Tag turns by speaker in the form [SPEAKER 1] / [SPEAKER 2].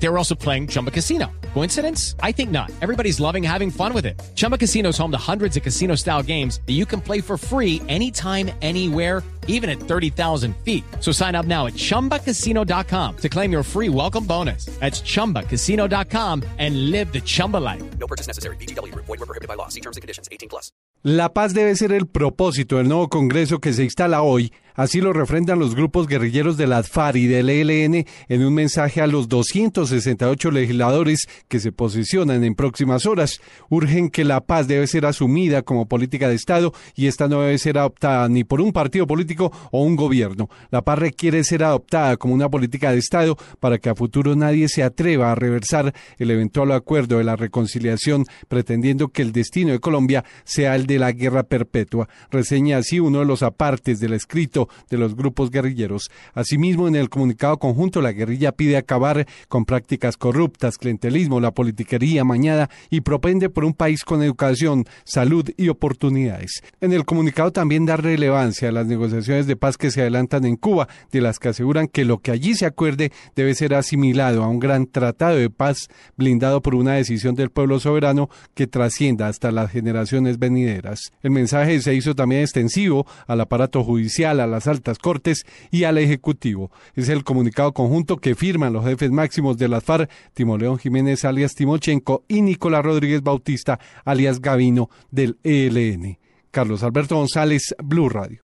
[SPEAKER 1] They were also playing Chumba Casino. Coincidence? I think not. Everybody's loving having fun with it. Chumba Casino is home to hundreds of casino style games that you can play for free anytime, anywhere, even at 30,000 feet. So sign up now at chumbacasino.com to claim your free welcome bonus. That's chumbacasino.com and live the Chumba life.
[SPEAKER 2] No purchase necessary. BGW. Void were prohibited by law. See terms and conditions. 18 plus.
[SPEAKER 3] La paz debe ser el propósito del nuevo Congreso que se instala hoy, así lo refrendan los grupos guerrilleros de la y del ELN en un mensaje a los 268 legisladores que se posicionan en próximas horas. Urgen que la paz debe ser asumida como política de Estado y esta no debe ser adoptada ni por un partido político o un gobierno. La paz requiere ser adoptada como una política de Estado para que a futuro nadie se atreva a reversar el eventual acuerdo de la reconciliación pretendiendo que el destino de Colombia sea el de la guerra perpetua. Reseña así uno de los apartes del escrito de los grupos guerrilleros. Asimismo, en el comunicado conjunto, la guerrilla pide acabar con prácticas corruptas, clientelismo, la politiquería mañada y propende por un país con educación, salud y oportunidades. En el comunicado también da relevancia a las negociaciones de paz que se adelantan en Cuba, de las que aseguran que lo que allí se acuerde debe ser asimilado a un gran tratado de paz blindado por una decisión del pueblo soberano que trascienda hasta las generaciones venideras. El mensaje se hizo también extensivo al aparato judicial, a las altas cortes y al Ejecutivo. Es el comunicado conjunto que firman los jefes máximos de las FARC, Timoleón Jiménez alias Timochenko y Nicolás Rodríguez Bautista alias Gavino del ELN. Carlos Alberto González, Blue Radio.